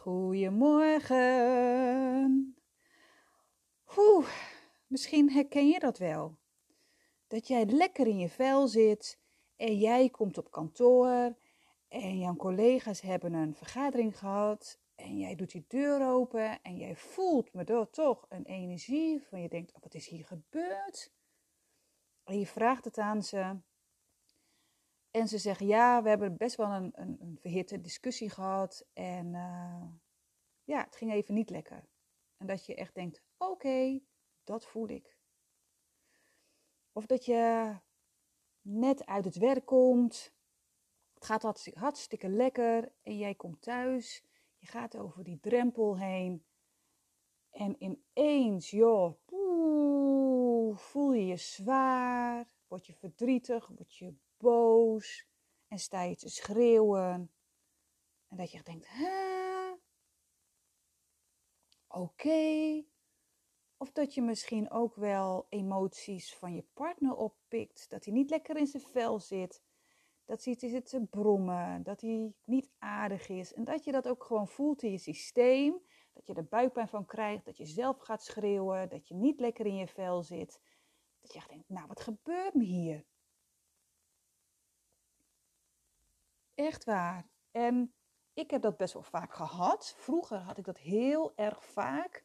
Goedemorgen. Misschien herken je dat wel. Dat jij lekker in je vel zit en jij komt op kantoor en jouw collega's hebben een vergadering gehad en jij doet die deur open en jij voelt me door toch een energie van je denkt, oh, wat is hier gebeurd? En je vraagt het aan ze en ze zeggen, ja, we hebben best wel een, een, een verhitte discussie gehad. En uh, ja, het ging even niet lekker. En dat je echt denkt, oké, dat voel ik. Of dat je net uit het werk komt. Het gaat hartstikke, hartstikke lekker. En jij komt thuis. Je gaat over die drempel heen. En ineens, joh, poeh, voel je je zwaar. Word je verdrietig, word je en sta je te schreeuwen. En dat je denkt, hè? Oké. Of dat je misschien ook wel emoties van je partner oppikt. Dat hij niet lekker in zijn vel zit. Dat hij zit te brommen. Dat hij niet aardig is. En dat je dat ook gewoon voelt in je systeem. Dat je er buikpijn van krijgt. Dat je zelf gaat schreeuwen. Dat je niet lekker in je vel zit. Dat je denkt, nou wat gebeurt me hier? Echt waar. En ik heb dat best wel vaak gehad. Vroeger had ik dat heel erg vaak.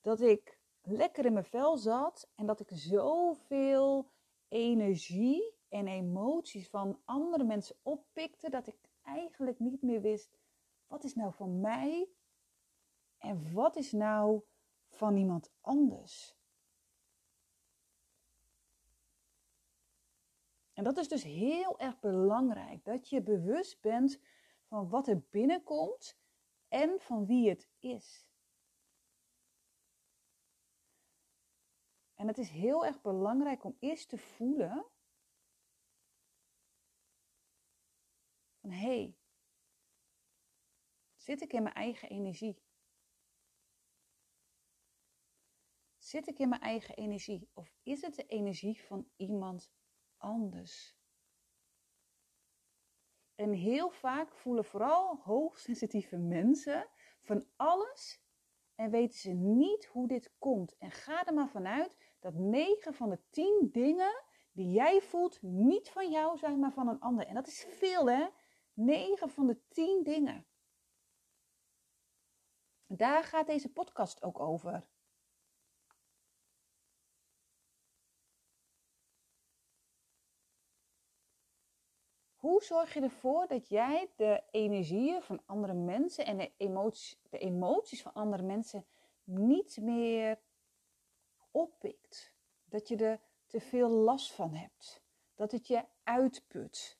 Dat ik lekker in mijn vel zat en dat ik zoveel energie en emoties van andere mensen oppikte dat ik eigenlijk niet meer wist wat is nou van mij en wat is nou van iemand anders. En dat is dus heel erg belangrijk, dat je bewust bent van wat er binnenkomt en van wie het is. En het is heel erg belangrijk om eerst te voelen van hé, hey, zit ik in mijn eigen energie? Zit ik in mijn eigen energie of is het de energie van iemand anders. En heel vaak voelen vooral hoogsensitieve mensen van alles en weten ze niet hoe dit komt. En ga er maar vanuit dat 9 van de 10 dingen die jij voelt niet van jou zijn, maar van een ander. En dat is veel hè? 9 van de 10 dingen. Daar gaat deze podcast ook over. Hoe zorg je ervoor dat jij de energieën van andere mensen en de emoties, de emoties van andere mensen niet meer oppikt? Dat je er te veel last van hebt. Dat het je uitput.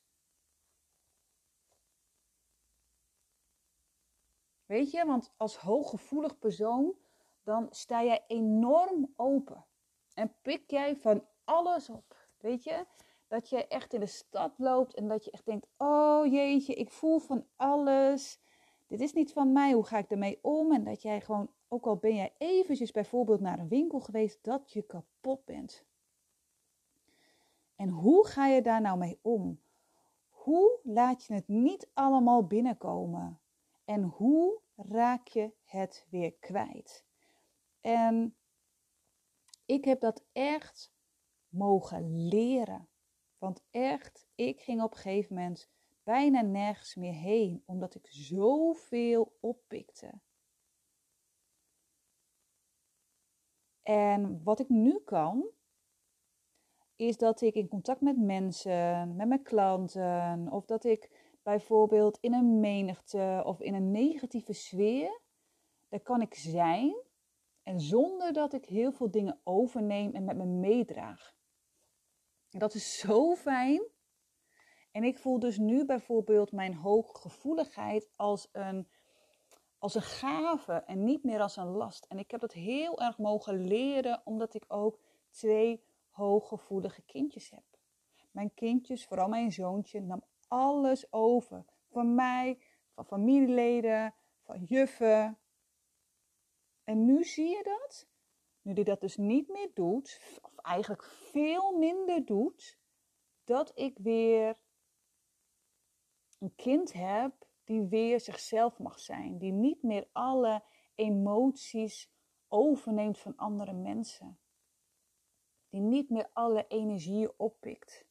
Weet je, want als hooggevoelig persoon, dan sta jij enorm open. En pik jij van alles op. Weet je, dat je echt in de stad loopt en dat je echt denkt: oh jeetje, ik voel van alles. Dit is niet van mij, hoe ga ik ermee om? En dat jij gewoon, ook al ben jij eventjes bijvoorbeeld naar een winkel geweest, dat je kapot bent. En hoe ga je daar nou mee om? Hoe laat je het niet allemaal binnenkomen? En hoe raak je het weer kwijt? En ik heb dat echt mogen leren. Want echt, ik ging op een gegeven moment bijna nergens meer heen, omdat ik zoveel oppikte. En wat ik nu kan, is dat ik in contact met mensen, met mijn klanten, of dat ik bijvoorbeeld in een menigte of in een negatieve sfeer, daar kan ik zijn en zonder dat ik heel veel dingen overneem en met me meedraag. Dat is zo fijn. En ik voel dus nu bijvoorbeeld mijn hooggevoeligheid als een, als een gave en niet meer als een last. En ik heb dat heel erg mogen leren omdat ik ook twee hooggevoelige kindjes heb. Mijn kindjes, vooral mijn zoontje, nam alles over. Van mij, van familieleden, van juffen. En nu zie je dat. Nu die dat dus niet meer doet, eigenlijk veel minder doet, dat ik weer een kind heb die weer zichzelf mag zijn, die niet meer alle emoties overneemt van andere mensen, die niet meer alle energieën oppikt.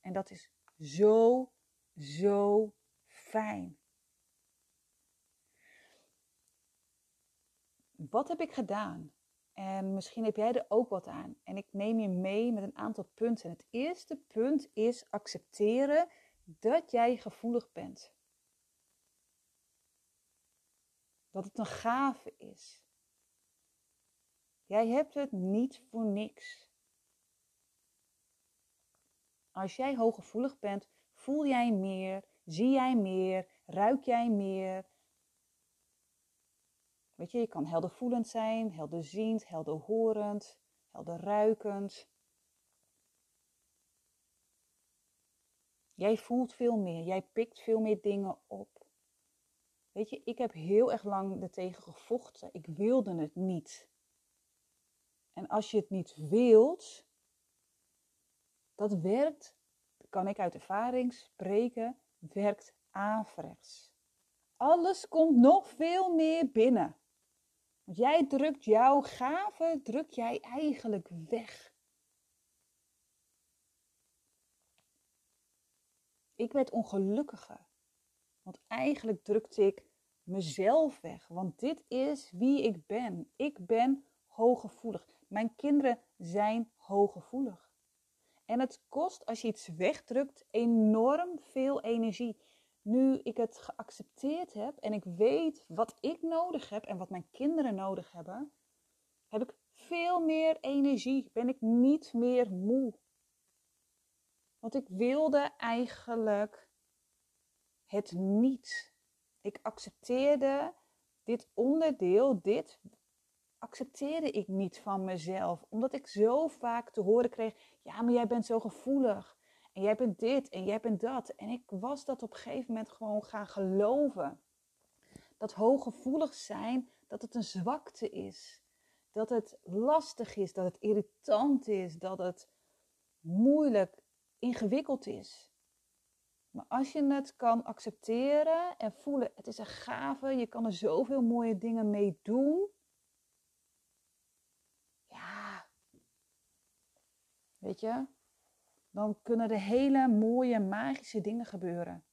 En dat is zo, zo fijn. Wat heb ik gedaan? En misschien heb jij er ook wat aan. En ik neem je mee met een aantal punten. Het eerste punt is accepteren dat jij gevoelig bent. Dat het een gave is. Jij hebt het niet voor niks. Als jij hooggevoelig bent, voel jij meer, zie jij meer, ruik jij meer. Weet je, je kan heldervoelend zijn, helderziend, helderhorend, helderruikend. Jij voelt veel meer, jij pikt veel meer dingen op. Weet je, ik heb heel erg lang er tegen gevochten. Ik wilde het niet. En als je het niet wilt, dat werkt, kan ik uit ervaring spreken, werkt averechts. Alles komt nog veel meer binnen. Want jij drukt jouw gave, druk jij eigenlijk weg. Ik werd ongelukkiger. Want eigenlijk drukte ik mezelf weg. Want dit is wie ik ben. Ik ben hooggevoelig. Mijn kinderen zijn hooggevoelig. En het kost, als je iets wegdrukt, enorm veel energie. Nu ik het geaccepteerd heb en ik weet wat ik nodig heb en wat mijn kinderen nodig hebben, heb ik veel meer energie. Ben ik niet meer moe. Want ik wilde eigenlijk het niet. Ik accepteerde dit onderdeel, dit accepteerde ik niet van mezelf. Omdat ik zo vaak te horen kreeg: ja, maar jij bent zo gevoelig. En jij bent dit en jij bent dat. En ik was dat op een gegeven moment gewoon gaan geloven. Dat hooggevoelig zijn, dat het een zwakte is. Dat het lastig is, dat het irritant is, dat het moeilijk, ingewikkeld is. Maar als je het kan accepteren en voelen, het is een gave, je kan er zoveel mooie dingen mee doen. Ja, weet je, dan kunnen er hele mooie magische dingen gebeuren.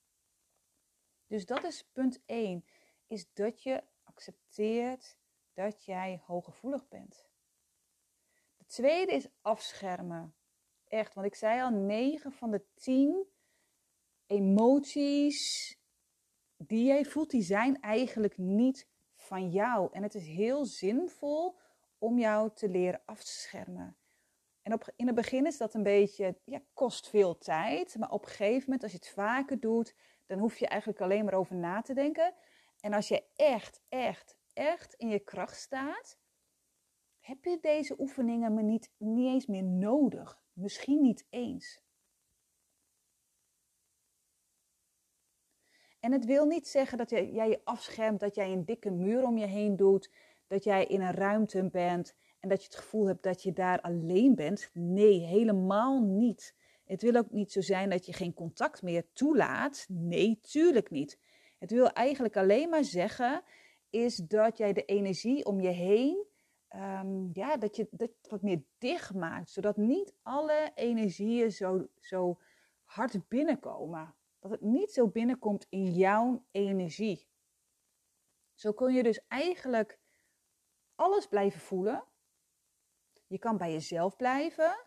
Dus dat is punt 1, is dat je accepteert dat jij hooggevoelig bent. De tweede is afschermen. Echt, want ik zei al, 9 van de 10 emoties die jij voelt, die zijn eigenlijk niet van jou. En het is heel zinvol om jou te leren afschermen. En op, in het begin is dat een beetje, ja, kost veel tijd. Maar op een gegeven moment, als je het vaker doet, dan hoef je eigenlijk alleen maar over na te denken. En als je echt, echt, echt in je kracht staat, heb je deze oefeningen maar niet, niet eens meer nodig. Misschien niet eens. En het wil niet zeggen dat jij je afschermt, dat jij een dikke muur om je heen doet, dat jij in een ruimte bent dat je het gevoel hebt dat je daar alleen bent. Nee, helemaal niet. Het wil ook niet zo zijn dat je geen contact meer toelaat. Nee, tuurlijk niet. Het wil eigenlijk alleen maar zeggen is dat jij de energie om je heen, um, ja, dat je dat wat meer dicht maakt, zodat niet alle energieën zo, zo hard binnenkomen. Dat het niet zo binnenkomt in jouw energie. Zo kun je dus eigenlijk alles blijven voelen. Je kan bij jezelf blijven.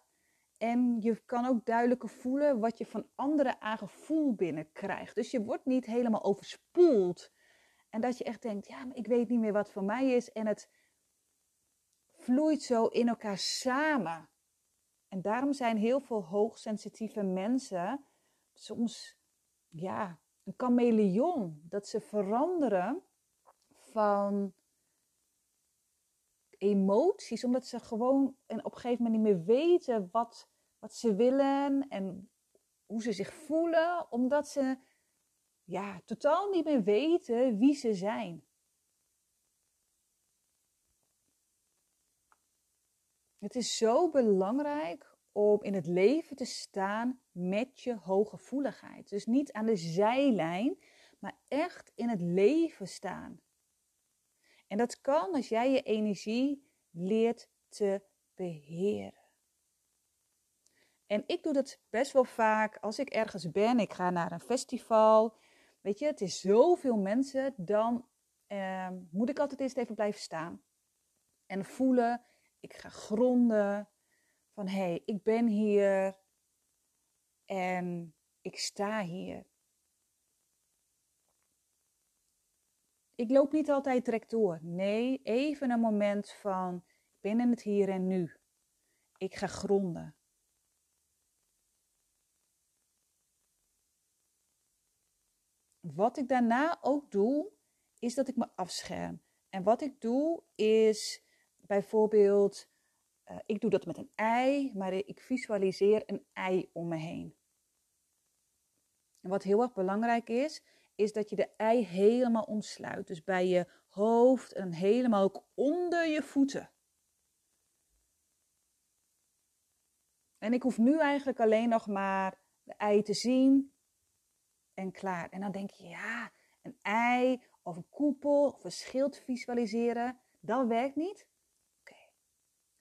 En je kan ook duidelijker voelen wat je van anderen aan gevoel binnenkrijgt. Dus je wordt niet helemaal overspoeld. En dat je echt denkt, ja, maar ik weet niet meer wat voor mij is. En het vloeit zo in elkaar samen. En daarom zijn heel veel hoogsensitieve mensen soms, ja, een chameleon. Dat ze veranderen van emoties, omdat ze gewoon en op een gegeven moment niet meer weten wat, wat ze willen en hoe ze zich voelen, omdat ze ja, totaal niet meer weten wie ze zijn. Het is zo belangrijk om in het leven te staan met je hooggevoeligheid. Dus niet aan de zijlijn, maar echt in het leven staan. En dat kan als jij je energie leert te beheren. En ik doe dat best wel vaak als ik ergens ben. Ik ga naar een festival. Weet je, het is zoveel mensen. Dan eh, moet ik altijd eerst even blijven staan. En voelen. Ik ga gronden. Van hé, hey, ik ben hier. En ik sta hier. Ik loop niet altijd direct door. Nee, even een moment van ik ben in het hier en nu. Ik ga gronden. Wat ik daarna ook doe, is dat ik me afscherm. En wat ik doe is bijvoorbeeld, uh, ik doe dat met een ei, maar ik visualiseer een ei om me heen. En wat heel erg belangrijk is, is dat je de ei helemaal omsluit. Dus bij je hoofd en helemaal ook onder je voeten. En ik hoef nu eigenlijk alleen nog maar de ei te zien en klaar. En dan denk je, ja, een ei of een koepel of een schild visualiseren, dat werkt niet. Oké.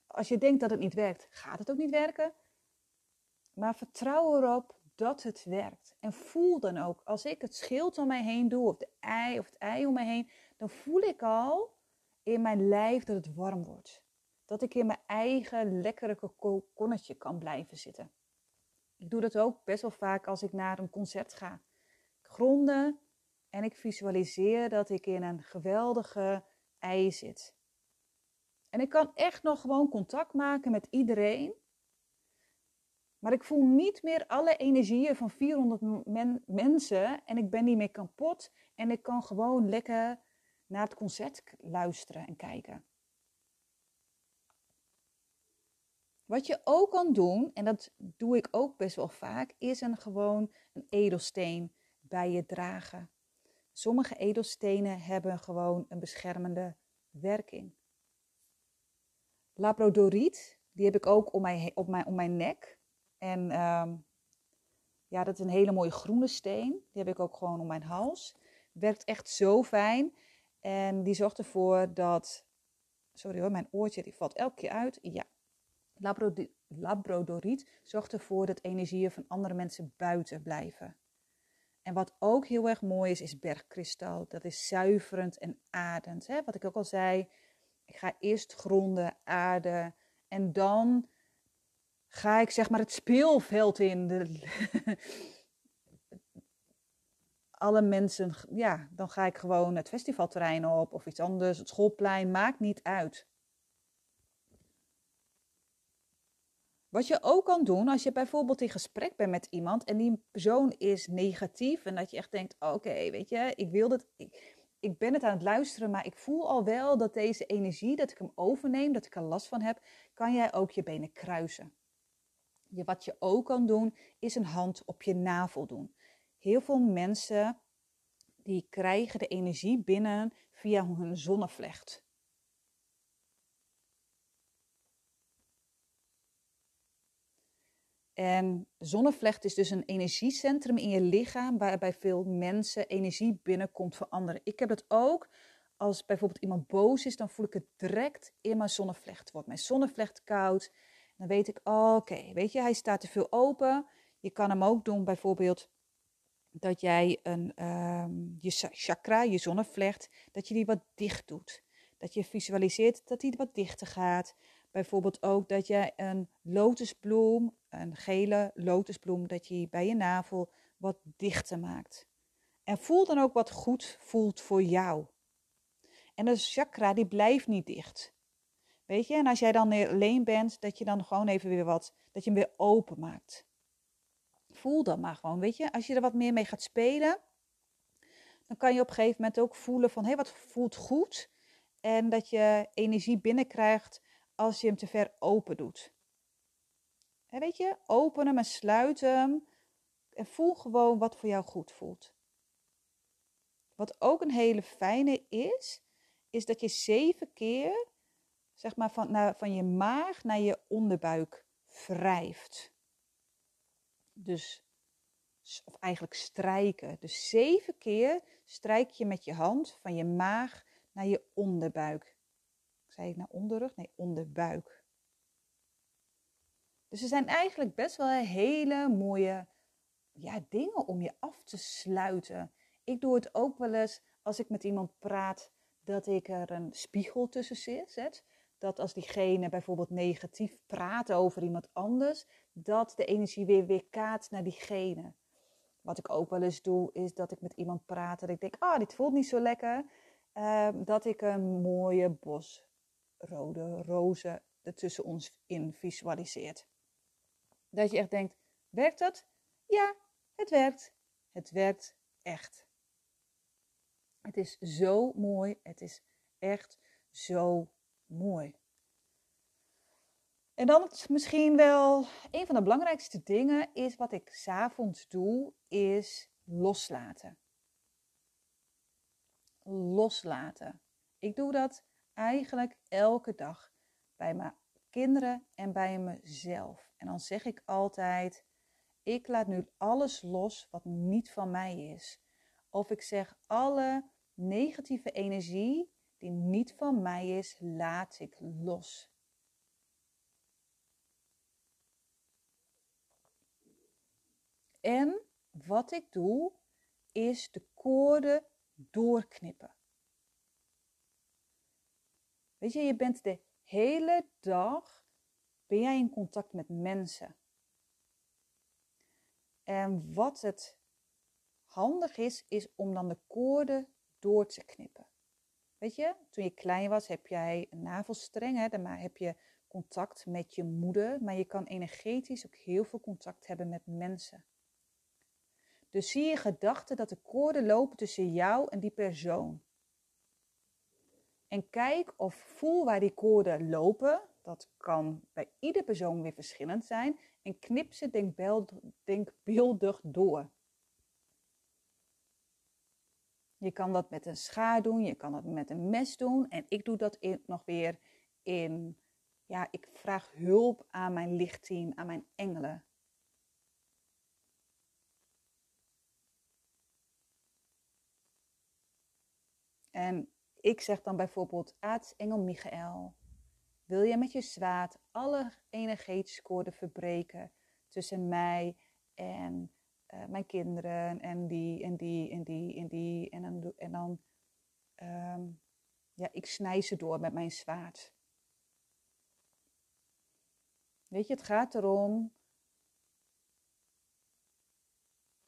Als je denkt dat het niet werkt, gaat het ook niet werken. Maar vertrouw erop dat het werkt. En voel dan ook, als ik het schild om mij heen doe, of de ei of het ei om mij heen, dan voel ik al in mijn lijf dat het warm wordt. Dat ik in mijn eigen lekkere kokonnetje kan blijven zitten. Ik doe dat ook best wel vaak als ik naar een concert ga. Ik gronden en ik visualiseer dat ik in een geweldige ei zit. En ik kan echt nog gewoon contact maken met iedereen. Maar ik voel niet meer alle energieën van 400 mensen en ik ben niet meer kapot en ik kan gewoon lekker naar het concert luisteren en kijken. Wat je ook kan doen, en dat doe ik ook best wel vaak, is een gewoon een edelsteen bij je dragen. Sommige edelstenen hebben gewoon een beschermende werking. Labradoriet, die heb ik ook om mijn, op mijn, om mijn nek. En um, ja, dat is een hele mooie groene steen. Die heb ik ook gewoon om mijn hals. Werkt echt zo fijn. En die zorgt ervoor dat. Sorry hoor, mijn oortje die valt elke keer uit. Ja. Labradoriet zorgt ervoor dat energieën van andere mensen buiten blijven. En wat ook heel erg mooi is, is bergkristal. Dat is zuiverend en aardend. Hè? Wat ik ook al zei, ik ga eerst gronden, aarden en dan ga ik zeg maar het speelveld in. De, alle mensen, ja, dan ga ik gewoon het festivalterrein op of iets anders, het schoolplein, maakt niet uit. Wat je ook kan doen als je bijvoorbeeld in gesprek bent met iemand en die persoon is negatief en dat je echt denkt, oké, weet je, ik wil dit, ik, ik ben het aan het luisteren, maar ik voel al wel dat deze energie, dat ik hem overneem, dat ik er last van heb, kan jij ook je benen kruisen. Je, wat je ook kan doen, is een hand op je navel doen. Heel veel mensen die krijgen de energie binnen via hun zonnevlecht. En zonnevlecht is dus een energiecentrum in je lichaam waarbij veel mensen energie binnenkomt voor anderen. Ik heb het ook als bijvoorbeeld iemand boos is, dan voel ik het direct in mijn zonnevlecht. Wordt mijn zonnevlecht koud dan weet ik, oké, weet je, hij staat te veel open. Je kan hem ook doen bijvoorbeeld dat jij een, ehm, je chakra, je zonnevlecht, dat je die wat dicht doet. Dat je visualiseert dat die wat dichter gaat. Bijvoorbeeld ook dat je een lotusbloem, een gele lotusbloem, dat je bij je navel wat dichter maakt. En voel dan ook wat goed voelt voor jou. En de chakra die blijft niet dicht. Weet je, en als jij dan alleen bent, dat je dan gewoon even weer wat, dat je hem weer open maakt. Voel dan maar gewoon, weet je, als je er wat meer mee gaat spelen, dan kan je op een gegeven moment ook voelen van, hé, wat voelt goed? En dat je energie binnenkrijgt als je hem te ver open doet. En weet je, open hem en sluit hem en voel gewoon wat voor jou goed voelt. Wat ook een hele fijne is, is dat je zeven keer zeg maar van, naar, van je maag naar je onderbuik wrijft. Dus of eigenlijk strijken. Dus zeven keer strijk je met je hand van je maag naar je onderbuik. Zei ik naar onderrug? Nee, onderbuik. Dus er zijn eigenlijk best wel hele mooie ja, dingen om je af te sluiten. Ik doe het ook wel eens als ik met iemand praat, dat ik er een spiegel tussen zet. Dat als diegene bijvoorbeeld negatief praat over iemand anders, dat de energie weer weer kaatst naar diegene. Wat ik ook wel eens doe, is dat ik met iemand praat en ik denk, ah, dit voelt niet zo lekker. Ehm, dat ik een mooie bos rode rozen ertussen ons in visualiseert. Dat je echt denkt, werkt dat? Ja, het werkt. Het werkt echt. Het is zo mooi. Het is echt zo mooi. En dan misschien wel een van de belangrijkste dingen is wat ik s'avonds doe, is loslaten. Loslaten. Ik doe dat eigenlijk elke dag bij mijn kinderen en bij mezelf. En dan zeg ik altijd: ik laat nu alles los wat niet van mij is. Of ik zeg alle negatieve energie die niet van mij is, laat ik los. En wat ik doe, is de koorden doorknippen. Weet je, je bent de hele dag ben jij in contact met mensen. En wat het handig is, is om dan de koorden door te knippen. Weet je, toen je klein was, heb jij een navelstreng, hè, dan heb je contact met je moeder, maar je kan energetisch ook heel veel contact hebben met mensen. Dus zie je gedachten dat de koorden lopen tussen jou en die persoon. En kijk of voel waar die koorden lopen. Dat kan bij ieder persoon weer verschillend zijn. En knip ze denkbeeldig door. Je kan dat met een schaar doen, je kan dat met een mes doen. En ik doe dat in, nog weer in, ja, ik vraag hulp aan mijn lichtteam, aan mijn engelen. En ik zeg dan bijvoorbeeld, aartsengel Michael, wil je met je zwaard alle energetische koorden verbreken tussen mij en uh, mijn kinderen en die en die en die en die en dan, en dan um, ja, ik snij ze door met mijn zwaard. Weet je, het gaat erom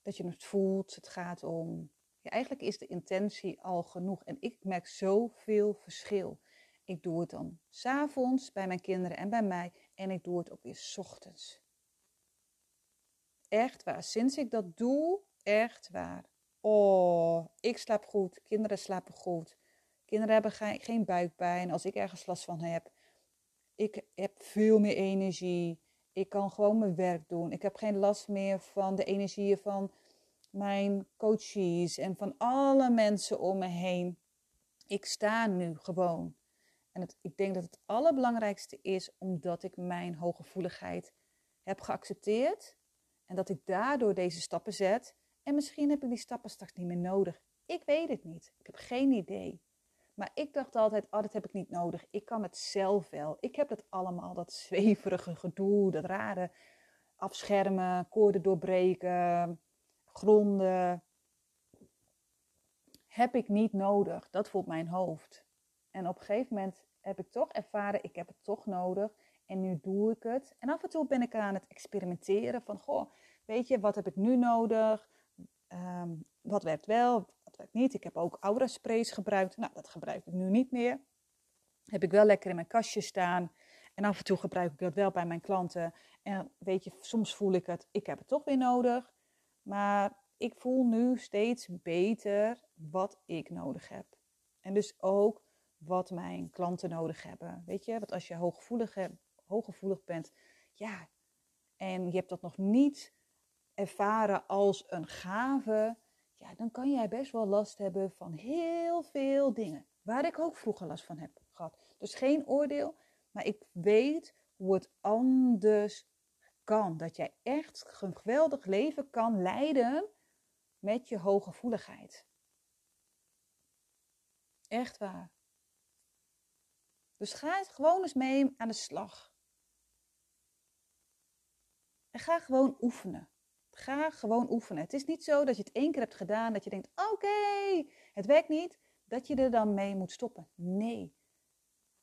dat je het voelt. Het gaat om ja, eigenlijk is de intentie al genoeg. En ik merk zoveel verschil. Ik doe het dan s'avonds bij mijn kinderen en bij mij. En ik doe het ook weer s ochtends. Echt waar. Sinds ik dat doe, echt waar. Oh, ik slaap goed. Kinderen slapen goed. Kinderen hebben geen, buikpijn. Als ik ergens last van heb. Ik heb veel meer energie. Ik kan gewoon mijn werk doen. Ik heb geen last meer van de energieën van mijn coaches en van alle mensen om me heen. Ik sta nu gewoon. En ik denk dat het allerbelangrijkste is omdat ik mijn hooggevoeligheid heb geaccepteerd. En dat ik daardoor deze stappen zet. En misschien heb ik die stappen straks niet meer nodig. Ik weet het niet. Ik heb geen idee. Maar ik dacht altijd, oh, dat heb ik niet nodig. Ik kan het zelf wel. Ik heb dat allemaal, dat zweverige gedoe, dat rare afschermen, koorden doorbreken, gronden, heb ik niet nodig. Dat voelt mijn hoofd. En op een gegeven moment heb ik toch ervaren, ik heb het toch nodig. En nu doe ik het. En af en toe ben ik aan het experimenteren van, goh, weet je, wat heb ik nu nodig? Um, wat werkt wel, wat werkt niet? Ik heb ook aura sprays gebruikt. Nou, dat gebruik ik nu niet meer. Heb ik wel lekker in mijn kastje staan. En af en toe gebruik ik dat wel bij mijn klanten. En weet je, soms voel ik het, ik heb het toch weer nodig. Maar ik voel nu steeds beter wat ik nodig heb. En dus ook wat mijn klanten nodig hebben. Weet je, want als je hooggevoelig, hooggevoelig bent, ja, en je hebt dat nog niet ervaren als een gave, ja, dan kan jij best wel last hebben van heel veel dingen. Waar ik ook vroeger last van heb gehad. Dus geen oordeel, maar ik weet hoe het anders kan. Dat jij echt een geweldig leven kan leiden met je hooggevoeligheid. Echt waar. Dus ga gewoon eens mee aan de slag. En ga gewoon oefenen. Ga gewoon oefenen. Het is niet zo dat je het één keer hebt gedaan, dat je denkt: oké, het werkt niet, dat je er dan mee moet stoppen. Nee.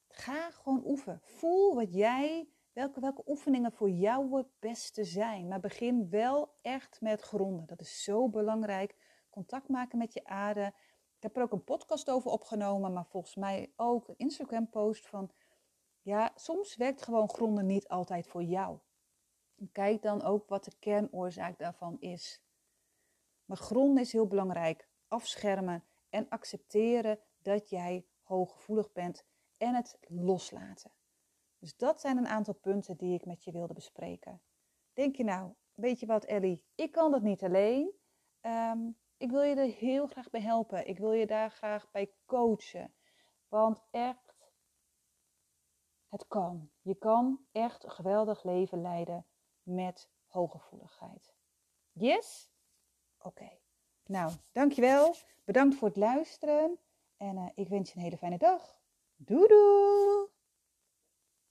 Ga gewoon oefenen. Voel wat jij, welke, welke oefeningen voor jou het beste zijn. Maar begin wel echt met gronden. Dat is zo belangrijk. Contact maken met je aarde. Ik heb er ook een podcast over opgenomen, maar volgens mij ook een Instagram-post van. Ja, soms werkt gewoon gronden niet altijd voor jou. Kijk dan ook wat de kernoorzaak daarvan is. Maar gronden is heel belangrijk. Afschermen en accepteren dat jij hooggevoelig bent en het loslaten. Dus dat zijn een aantal punten die ik met je wilde bespreken. Denk je nou, weet je wat Ellie, ik kan dat niet alleen. Ehm, ik wil je er heel graag bij helpen. Ik wil je daar graag bij coachen. Want echt, het kan. Je kan echt een geweldig leven leiden met hooggevoeligheid. Yes? Oké. Nou, dankjewel. Bedankt voor het luisteren. En uh, ik wens je een hele fijne dag. Doei doei!